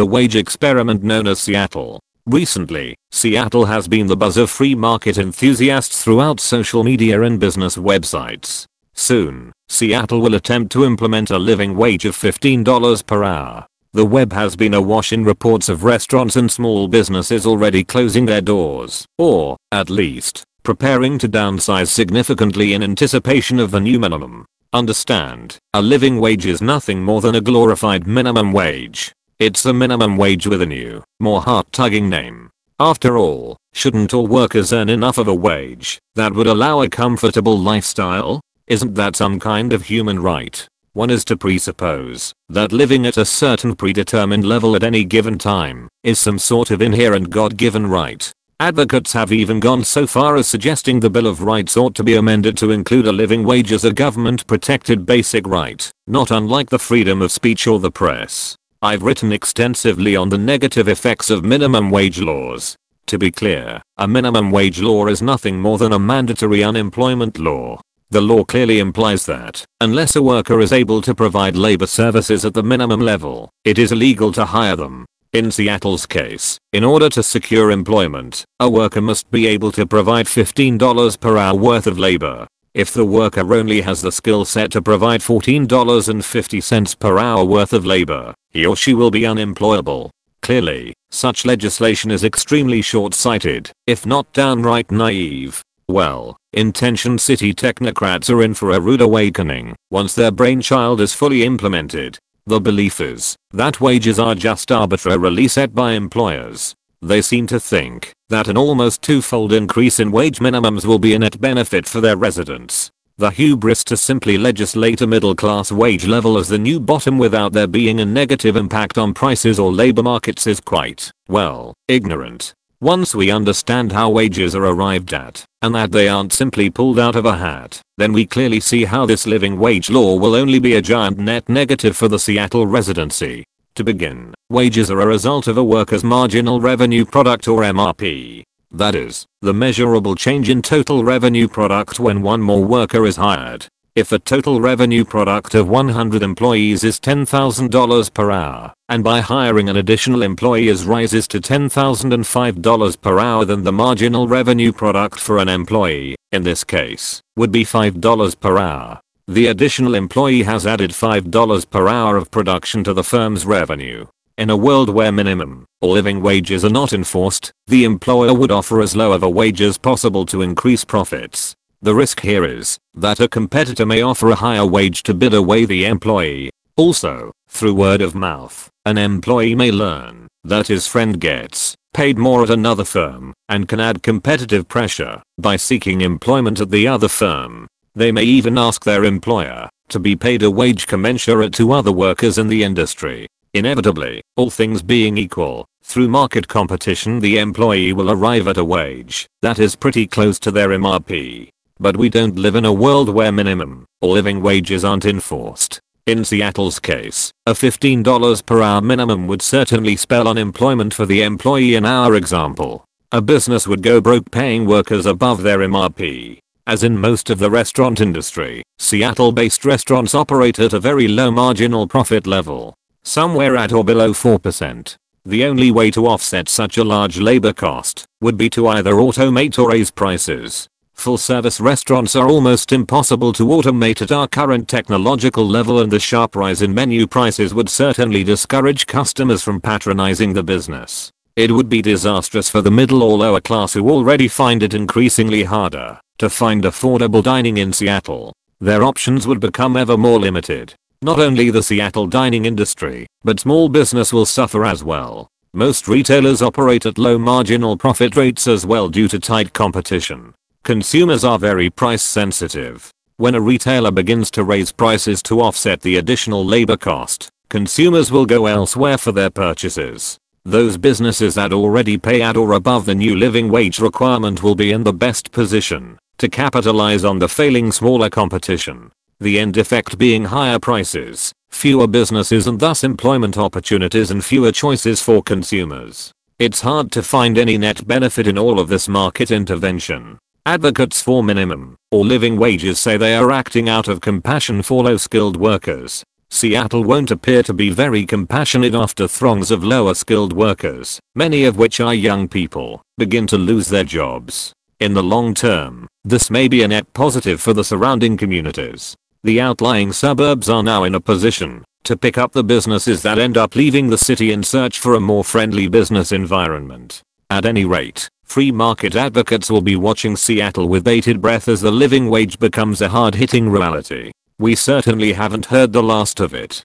the wage experiment known as Seattle. Recently, Seattle has been the buzz of free market enthusiasts throughout social media and business websites. Soon, Seattle will attempt to implement a living wage of $15 per hour. The web has been awash in reports of restaurants and small businesses already closing their doors, or, at least, preparing to downsize significantly in anticipation of the new minimum. Understand, a living wage is nothing more than a glorified minimum wage. It's a minimum wage with a new, more heart-tugging name. After all, shouldn't all workers earn enough of a wage that would allow a comfortable lifestyle? Isn't that some kind of human right? One is to presuppose that living at a certain predetermined level at any given time is some sort of inherent God-given right. Advocates have even gone so far as suggesting the Bill of Rights ought to be amended to include a living wage as a government protected basic right, not unlike the freedom of speech or the press. I've written extensively on the negative effects of minimum wage laws. To be clear, a minimum wage law is nothing more than a mandatory unemployment law the law clearly implies that, unless a worker is able to provide labor services at the minimum level, it is illegal to hire them. In Seattle's case, in order to secure employment, a worker must be able to provide $15 per hour worth of labor. If the worker only has the skill set to provide $14.50 per hour worth of labor, he or she will be unemployable. Clearly, such legislation is extremely short-sighted, if not downright naive. Well, intentioned city technocrats are in for a rude awakening once their brainchild is fully implemented. The belief is that wages are just arbitrarily set by employers. They seem to think that an almost twofold increase in wage minimums will be a net benefit for their residents. The hubris to simply legislate a middle class wage level as the new bottom without there being a negative impact on prices or labor markets is quite, well, ignorant. Once we understand how wages are arrived at, and that they aren't simply pulled out of a hat, then we clearly see how this living wage law will only be a giant net negative for the Seattle residency. To begin, wages are a result of a worker's marginal revenue product or MRP. That is, the measurable change in total revenue product when one more worker is hired. If the total revenue product of 100 employees is $10,000 per hour, and by hiring an additional employee is rises to $10,005 per hour then the marginal revenue product for an employee, in this case, would be $5 per hour. The additional employee has added $5 per hour of production to the firm's revenue. In a world where minimum or living wages are not enforced, the employer would offer as low of a wage as possible to increase profits. The risk here is that a competitor may offer a higher wage to bid away the employee. Also, through word of mouth, an employee may learn that his friend gets paid more at another firm and can add competitive pressure by seeking employment at the other firm. They may even ask their employer to be paid a wage commensurate to other workers in the industry. Inevitably, all things being equal, through market competition the employee will arrive at a wage that is pretty close to their MRP. But we don't live in a world where minimum or living wages aren't enforced. In Seattle's case, a $15 per hour minimum would certainly spell unemployment for the employee in our example. A business would go broke paying workers above their MRP. As in most of the restaurant industry, Seattle-based restaurants operate at a very low marginal profit level, somewhere at or below 4%. The only way to offset such a large labor cost would be to either automate or raise prices. Full service restaurants are almost impossible to automate at our current technological level and the sharp rise in menu prices would certainly discourage customers from patronizing the business. It would be disastrous for the middle or lower class who already find it increasingly harder to find affordable dining in Seattle. Their options would become ever more limited. Not only the Seattle dining industry, but small business will suffer as well. Most retailers operate at low marginal profit rates as well due to tight competition. Consumers are very price sensitive. When a retailer begins to raise prices to offset the additional labor cost, consumers will go elsewhere for their purchases. Those businesses that already pay at or above the new living wage requirement will be in the best position to capitalize on the failing smaller competition. The end effect being higher prices, fewer businesses and thus employment opportunities and fewer choices for consumers. It's hard to find any net benefit in all of this market intervention. Advocates for minimum or living wages say they are acting out of compassion for low skilled workers. Seattle won't appear to be very compassionate after throngs of lower skilled workers, many of which are young people, begin to lose their jobs. In the long term, this may be a net positive for the surrounding communities. The outlying suburbs are now in a position to pick up the businesses that end up leaving the city in search for a more friendly business environment. At any rate, free market advocates will be watching Seattle with bated breath as the living wage becomes a hard-hitting reality. We certainly haven't heard the last of it.